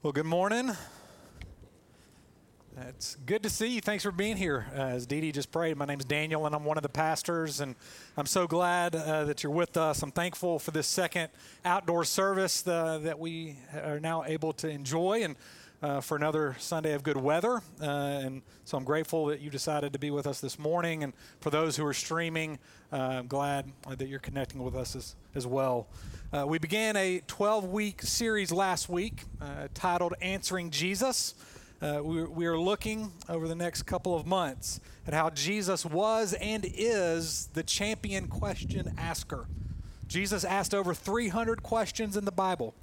Well, good morning. It's good to see you. Thanks for being here. Uh, as Dee Dee just prayed, my name's Daniel, and I'm one of the pastors, and I'm so glad uh, that you're with us. I'm thankful for this second outdoor service uh, that we are now able to enjoy, and uh, for another Sunday of good weather. Uh, and so I'm grateful that you decided to be with us this morning. And for those who are streaming, uh, I'm glad that you're connecting with us as, as well. Uh, we began a 12 week series last week uh, titled Answering Jesus. Uh, we, we are looking over the next couple of months at how Jesus was and is the champion question asker. Jesus asked over 300 questions in the Bible.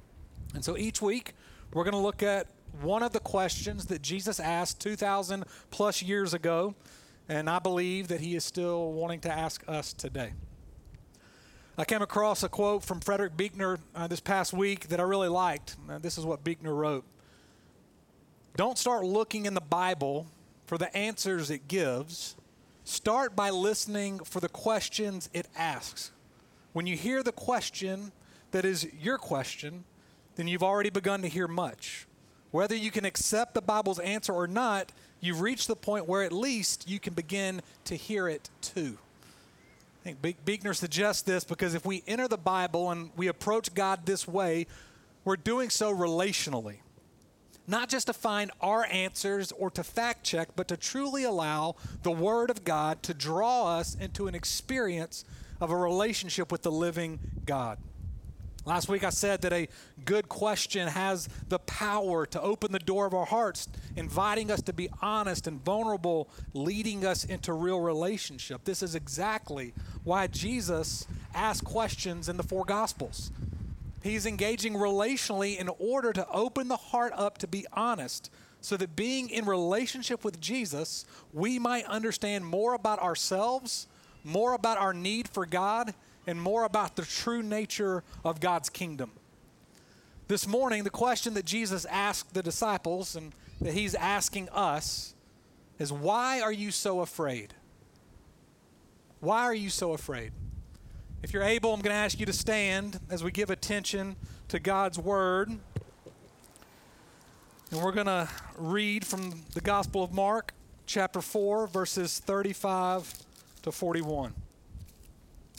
And so each week, we're going to look at one of the questions that Jesus asked 2,000 plus years ago, and I believe that he is still wanting to ask us today. I came across a quote from Frederick Buechner uh, this past week that I really liked. Uh, this is what Buechner wrote Don't start looking in the Bible for the answers it gives, start by listening for the questions it asks. When you hear the question that is your question, then you've already begun to hear much. Whether you can accept the Bible's answer or not, you've reached the point where at least you can begin to hear it too. I think Buechner suggests this because if we enter the Bible and we approach God this way, we're doing so relationally. Not just to find our answers or to fact check, but to truly allow the Word of God to draw us into an experience of a relationship with the living God. Last week I said that a good question has the power to open the door of our hearts, inviting us to be honest and vulnerable, leading us into real relationship. This is exactly why Jesus asked questions in the four Gospels. He's engaging relationally in order to open the heart up to be honest, so that being in relationship with Jesus, we might understand more about ourselves, more about our need for God, and more about the true nature of God's kingdom. This morning, the question that Jesus asked the disciples and that he's asking us is why are you so afraid? Why are you so afraid? If you're able, I'm going to ask you to stand as we give attention to God's word. And we're going to read from the Gospel of Mark, chapter 4, verses 35 to 41.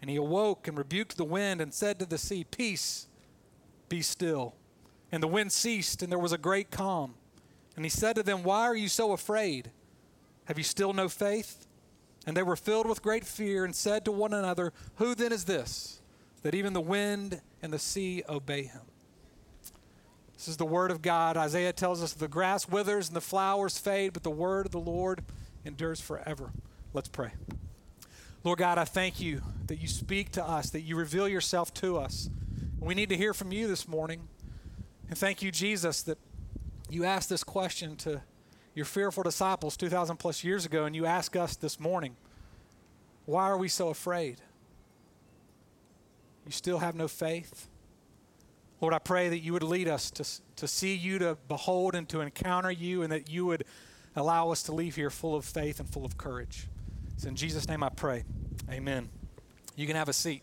And he awoke and rebuked the wind and said to the sea, Peace, be still. And the wind ceased, and there was a great calm. And he said to them, Why are you so afraid? Have you still no faith? And they were filled with great fear and said to one another, Who then is this, that even the wind and the sea obey him? This is the word of God. Isaiah tells us the grass withers and the flowers fade, but the word of the Lord endures forever. Let's pray. Lord God, I thank you that you speak to us, that you reveal yourself to us. We need to hear from you this morning. And thank you, Jesus, that you asked this question to your fearful disciples 2,000 plus years ago, and you ask us this morning why are we so afraid? You still have no faith? Lord, I pray that you would lead us to, to see you, to behold, and to encounter you, and that you would allow us to leave here full of faith and full of courage. It's in Jesus' name I pray. Amen. You can have a seat.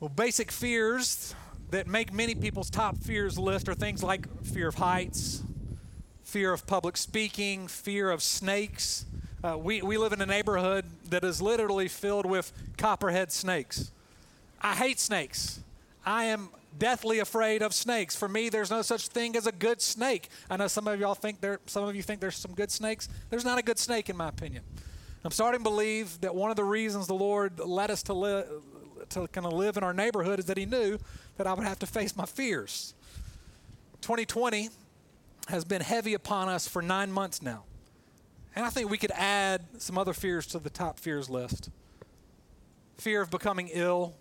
Well, basic fears that make many people's top fears list are things like fear of heights, fear of public speaking, fear of snakes. Uh, we, we live in a neighborhood that is literally filled with copperhead snakes. I hate snakes. I am deathly afraid of snakes. For me, there's no such thing as a good snake. I know some of y'all think there, some of you think there's some good snakes. There's not a good snake, in my opinion. I'm starting to believe that one of the reasons the Lord led us to live, to kind of live in our neighborhood is that He knew that I would have to face my fears. 2020 has been heavy upon us for nine months now. And I think we could add some other fears to the top fears list fear of becoming ill,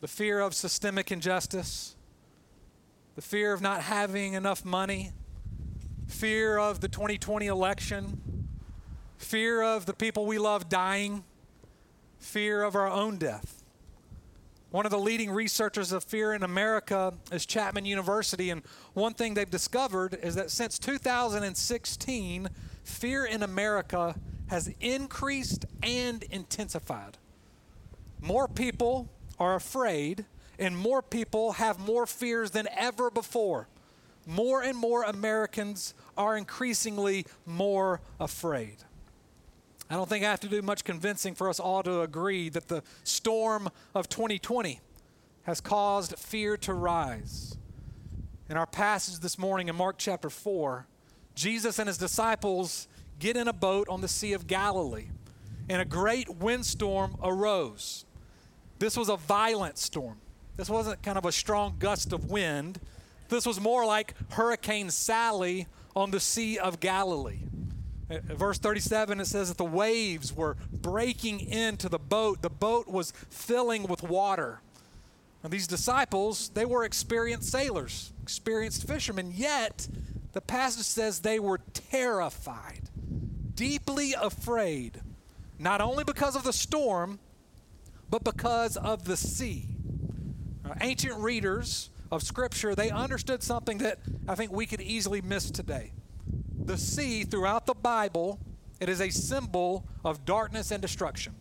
the fear of systemic injustice, the fear of not having enough money, fear of the 2020 election, fear of the people we love dying, fear of our own death. One of the leading researchers of fear in America is Chapman University, and one thing they've discovered is that since 2016, fear in America has increased and intensified. More people are afraid, and more people have more fears than ever before. More and more Americans are increasingly more afraid. I don't think I have to do much convincing for us all to agree that the storm of 2020 has caused fear to rise. In our passage this morning in Mark chapter 4, Jesus and his disciples get in a boat on the Sea of Galilee, and a great windstorm arose. This was a violent storm. This wasn't kind of a strong gust of wind. This was more like Hurricane Sally on the Sea of Galilee. Uh, uh, verse 37, it says that the waves were breaking into the boat. The boat was filling with water. Now, these disciples, they were experienced sailors, experienced fishermen, yet the passage says they were terrified, deeply afraid, not only because of the storm, but because of the sea. Now, ancient readers of Scripture, they understood something that I think we could easily miss today the sea throughout the Bible, it is a symbol of darkness and destruction.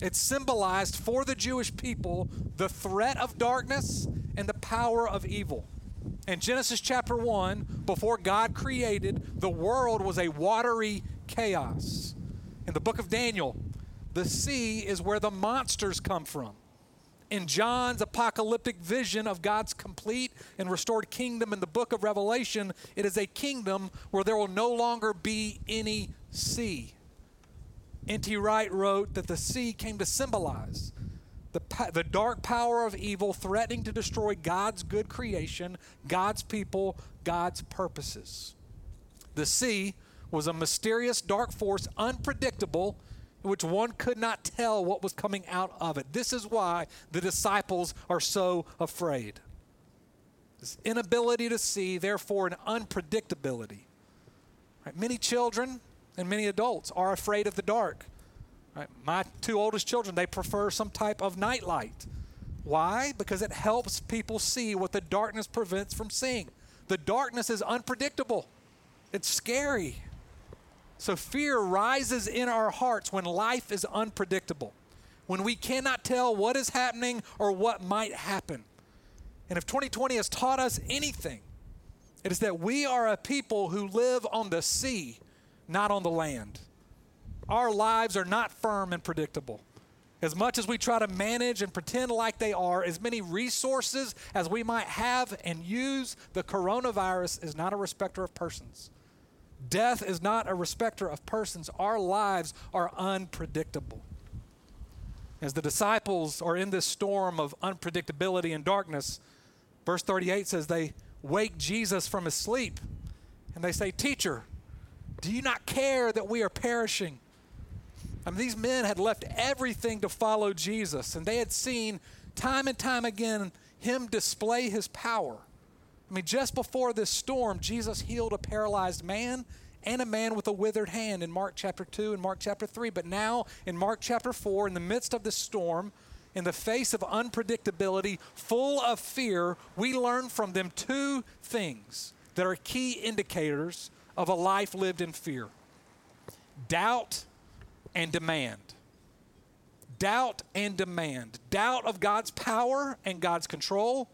It symbolized for the Jewish people the threat of darkness and the power of evil. In Genesis chapter 1, before God created, the world was a watery chaos. In the book of Daniel, the sea is where the monsters come from in John's apocalyptic vision of God's complete and restored kingdom in the book of Revelation, it is a kingdom where there will no longer be any sea. N.T. Wright wrote that the sea came to symbolize the, the dark power of evil threatening to destroy God's good creation, God's people, God's purposes. The sea was a mysterious dark force, unpredictable which one could not tell what was coming out of it. This is why the disciples are so afraid. This inability to see, therefore, an unpredictability. Right? Many children and many adults are afraid of the dark. Right? My two oldest children, they prefer some type of nightlight. Why? Because it helps people see what the darkness prevents from seeing. The darkness is unpredictable, it's scary. So fear rises in our hearts when life is unpredictable, when we cannot tell what is happening or what might happen. And if 2020 has taught us anything, it is that we are a people who live on the sea, not on the land. Our lives are not firm and predictable. As much as we try to manage and pretend like they are, as many resources as we might have and use, the coronavirus is not a respecter of persons. Death is not a respecter of persons. Our lives are unpredictable. As the disciples are in this storm of unpredictability and darkness, verse 38 says they wake Jesus from his sleep and they say, Teacher, do you not care that we are perishing? I mean, these men had left everything to follow Jesus, and they had seen time and time again him display his power. I mean, just before this storm, Jesus healed a paralyzed man and a man with a withered hand in Mark chapter 2 and Mark chapter 3. But now, in Mark chapter 4, in the midst of this storm, in the face of unpredictability, full of fear, we learn from them two things that are key indicators of a life lived in fear doubt and demand. Doubt and demand. Doubt of God's power and God's control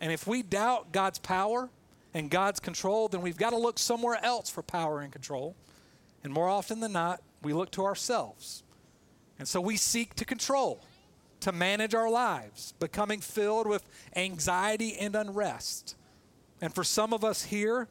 and if we doubt God's power and God's control, then we've got to look somewhere else for power and control. And more often than not, we look to ourselves. And so we seek to control, to manage our lives, becoming filled with anxiety and unrest. And for some of us here,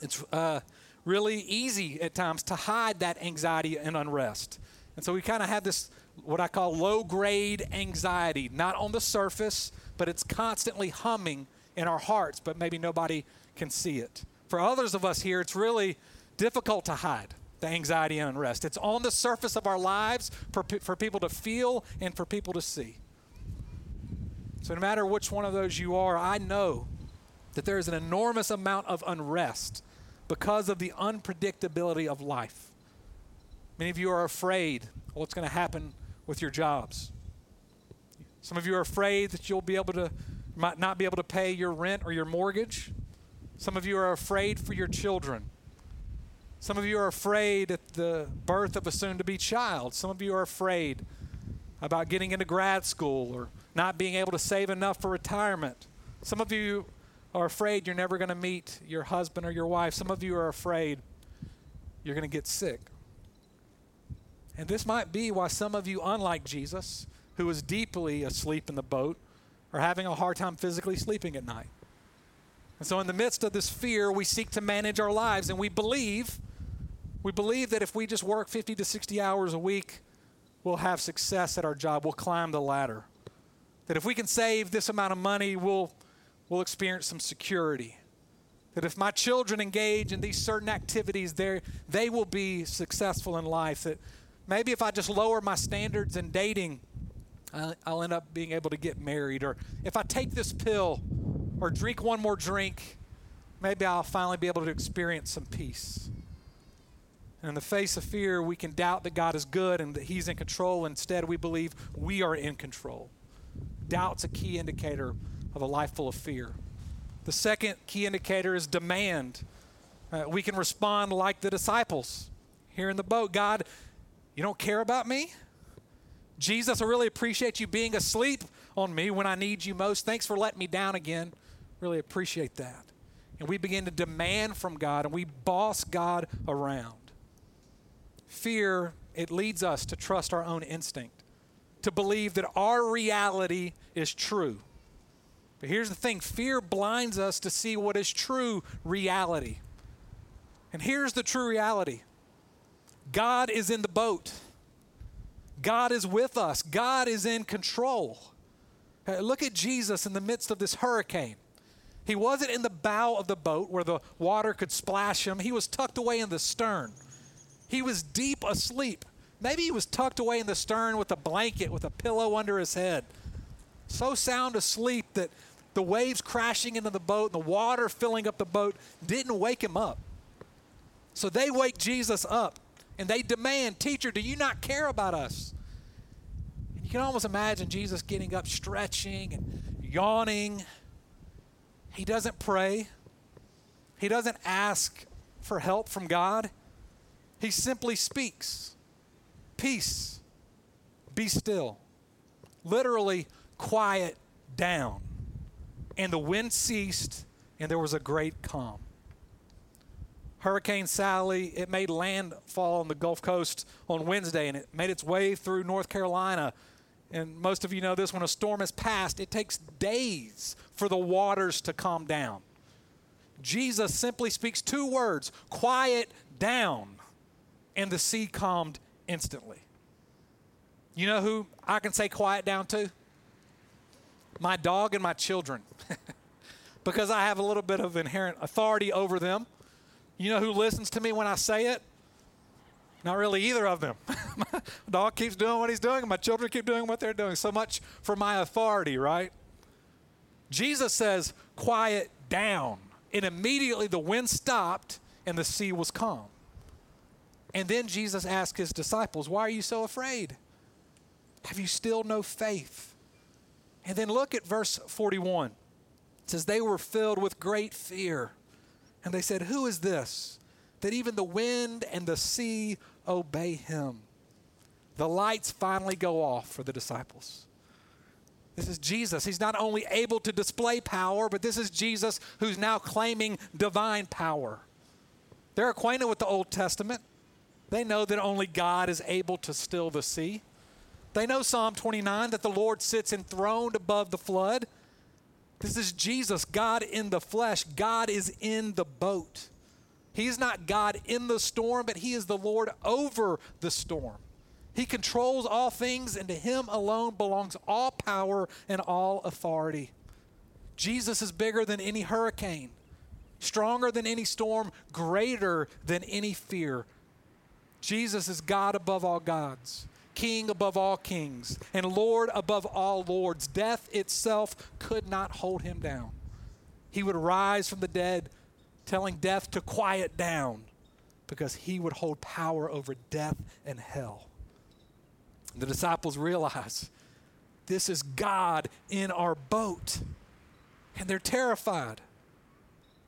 it's uh, really easy at times to hide that anxiety and unrest. And so we kind of have this, what I call low grade anxiety, not on the surface, but it's constantly humming in our hearts, but maybe nobody can see it. For others of us here, it's really difficult to hide the anxiety and unrest. It's on the surface of our lives for, for people to feel and for people to see. So, no matter which one of those you are, I know that there is an enormous amount of unrest because of the unpredictability of life. Many of you are afraid what's going to happen with your jobs. Some of you are afraid that you'll be able to might not be able to pay your rent or your mortgage. Some of you are afraid for your children. Some of you are afraid at the birth of a soon to be child. Some of you are afraid about getting into grad school or not being able to save enough for retirement. Some of you are afraid you're never going to meet your husband or your wife. Some of you are afraid you're going to get sick. And this might be why some of you, unlike Jesus, who was deeply asleep in the boat, are having a hard time physically sleeping at night. And so, in the midst of this fear, we seek to manage our lives, and we believe, we believe that if we just work 50 to 60 hours a week, we'll have success at our job. We'll climb the ladder. That if we can save this amount of money, we'll, we'll experience some security. That if my children engage in these certain activities, they will be successful in life. That maybe if I just lower my standards in dating, I'll end up being able to get married. Or if I take this pill or drink one more drink, maybe I'll finally be able to experience some peace. And in the face of fear, we can doubt that God is good and that He's in control. Instead, we believe we are in control. Doubt's a key indicator of a life full of fear. The second key indicator is demand. Uh, we can respond like the disciples here in the boat God, you don't care about me? Jesus, I really appreciate you being asleep on me when I need you most. Thanks for letting me down again. Really appreciate that. And we begin to demand from God and we boss God around. Fear, it leads us to trust our own instinct, to believe that our reality is true. But here's the thing fear blinds us to see what is true reality. And here's the true reality God is in the boat. God is with us, God is in control. Look at Jesus in the midst of this hurricane. He wasn't in the bow of the boat where the water could splash him, he was tucked away in the stern. He was deep asleep. Maybe he was tucked away in the stern with a blanket with a pillow under his head. So sound asleep that the waves crashing into the boat and the water filling up the boat didn't wake him up. So they wake Jesus up and they demand, Teacher, do you not care about us? And you can almost imagine Jesus getting up, stretching and yawning. He doesn't pray, he doesn't ask for help from God. He simply speaks Peace, be still. Literally, quiet down. And the wind ceased, and there was a great calm. Hurricane Sally, it made landfall on the Gulf Coast on Wednesday and it made its way through North Carolina. And most of you know this when a storm has passed, it takes days for the waters to calm down. Jesus simply speaks two words quiet down, and the sea calmed instantly. You know who I can say quiet down to? My dog and my children. because I have a little bit of inherent authority over them. You know who listens to me when I say it? Not really either of them. my dog keeps doing what he's doing, and my children keep doing what they're doing. So much for my authority, right? Jesus says, Quiet down. And immediately the wind stopped and the sea was calm. And then Jesus asked his disciples, Why are you so afraid? Have you still no faith? And then look at verse 41. It says, They were filled with great fear and they said, Who is this? That even the wind and the sea obey him. The lights finally go off for the disciples. This is Jesus. He's not only able to display power, but this is Jesus who's now claiming divine power. They're acquainted with the Old Testament. They know that only God is able to still the sea. They know Psalm 29 that the Lord sits enthroned above the flood. This is Jesus, God in the flesh. God is in the boat. He's not God in the storm, but He is the Lord over the storm. He controls all things, and to Him alone belongs all power and all authority. Jesus is bigger than any hurricane, stronger than any storm, greater than any fear. Jesus is God above all gods. King above all kings, and Lord above all lords. Death itself could not hold him down. He would rise from the dead, telling death to quiet down because he would hold power over death and hell. The disciples realize this is God in our boat, and they're terrified.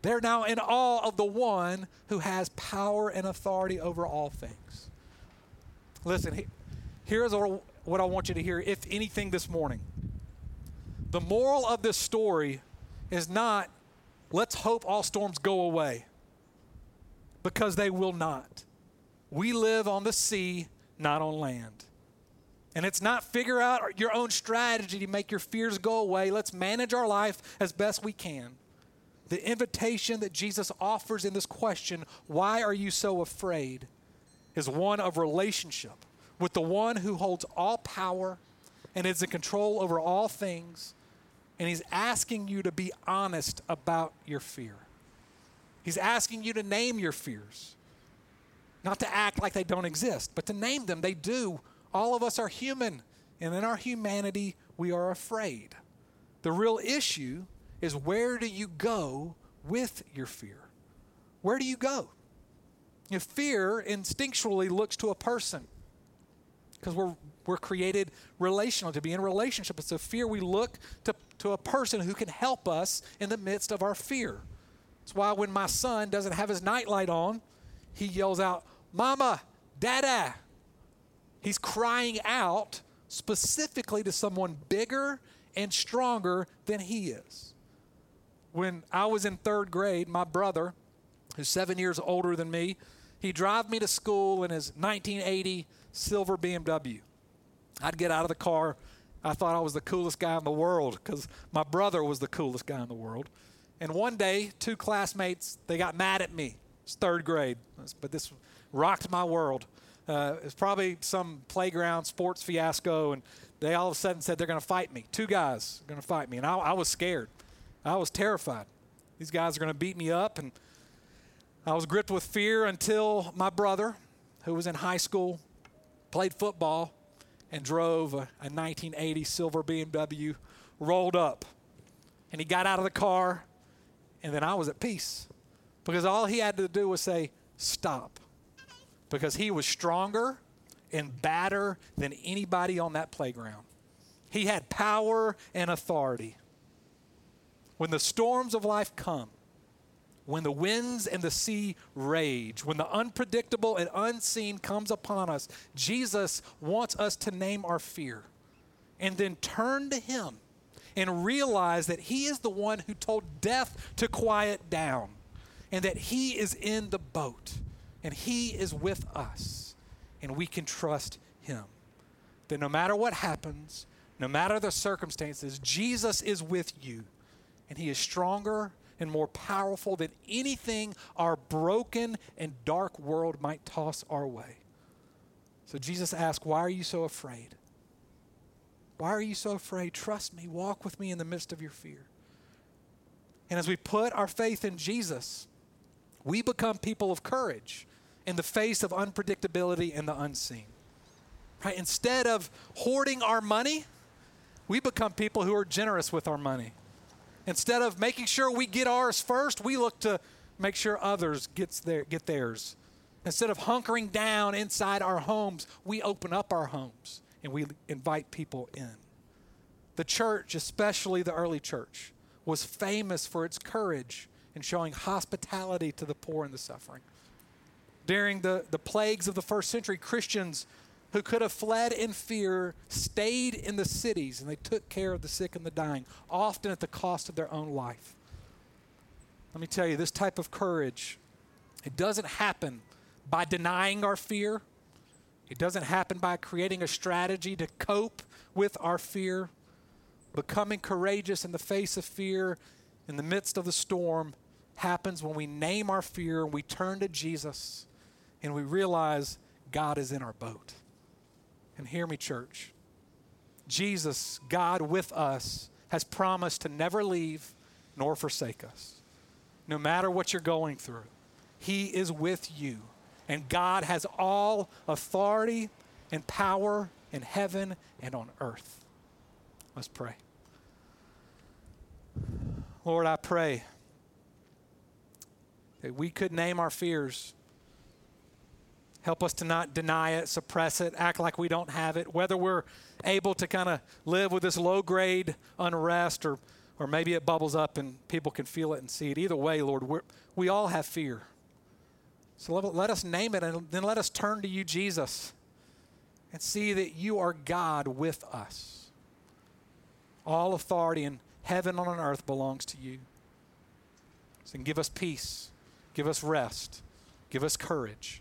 They're now in awe of the one who has power and authority over all things. Listen, here's what I want you to hear, if anything, this morning. The moral of this story is not let's hope all storms go away, because they will not. We live on the sea, not on land. And it's not figure out your own strategy to make your fears go away. Let's manage our life as best we can. The invitation that Jesus offers in this question, why are you so afraid, is one of relationship with the one who holds all power and is in control over all things. And he's asking you to be honest about your fear. He's asking you to name your fears, not to act like they don't exist, but to name them. They do. All of us are human, and in our humanity, we are afraid. The real issue is where do you go with your fear? Where do you go? If fear instinctually looks to a person because we're, we're created relational to be in relationship. It's a fear we look to, to a person who can help us in the midst of our fear. That's why when my son doesn't have his nightlight on, he yells out, Mama, Dada. He's crying out specifically to someone bigger and stronger than he is when I was in third grade, my brother, who's seven years older than me, he drove me to school in his 1980 silver BMW. I'd get out of the car. I thought I was the coolest guy in the world because my brother was the coolest guy in the world. And one day, two classmates, they got mad at me. It's third grade, but this rocked my world. Uh, it was probably some playground sports fiasco, and they all of a sudden said they're going to fight me. Two guys are going to fight me, and I, I was scared. I was terrified. These guys are going to beat me up. And I was gripped with fear until my brother, who was in high school, played football and drove a, a 1980 silver BMW, rolled up. And he got out of the car, and then I was at peace because all he had to do was say, Stop. Because he was stronger and badder than anybody on that playground. He had power and authority. When the storms of life come, when the winds and the sea rage, when the unpredictable and unseen comes upon us, Jesus wants us to name our fear and then turn to Him and realize that He is the one who told death to quiet down and that He is in the boat and He is with us and we can trust Him. That no matter what happens, no matter the circumstances, Jesus is with you and He is stronger and more powerful than anything our broken and dark world might toss our way. So Jesus asked, Why are you so afraid? Why are you so afraid? Trust me, walk with me in the midst of your fear. And as we put our faith in Jesus, we become people of courage in the face of unpredictability and the unseen. Right? Instead of hoarding our money, we become people who are generous with our money. Instead of making sure we get ours first, we look to make sure others gets their, get theirs. Instead of hunkering down inside our homes, we open up our homes and we invite people in. The church, especially the early church, was famous for its courage in showing hospitality to the poor and the suffering. During the, the plagues of the first century, Christians who could have fled in fear stayed in the cities and they took care of the sick and the dying, often at the cost of their own life. Let me tell you, this type of courage, it doesn't happen by denying our fear. It doesn't happen by creating a strategy to cope with our fear. Becoming courageous in the face of fear, in the midst of the storm, happens when we name our fear and we turn to Jesus and we realize God is in our boat. And hear me, church. Jesus, God with us, has promised to never leave nor forsake us. No matter what you're going through, He is with you. And God has all authority and power in heaven and on earth. Let's pray. Lord, I pray that we could name our fears. Help us to not deny it, suppress it, act like we don't have it, whether we're able to kind of live with this low grade unrest or, or maybe it bubbles up and people can feel it and see it. Either way, Lord, we all have fear. So let, let us name it and then let us turn to you, Jesus, and see that you are God with us. All authority in heaven and on earth belongs to you. So give us peace, give us rest, give us courage.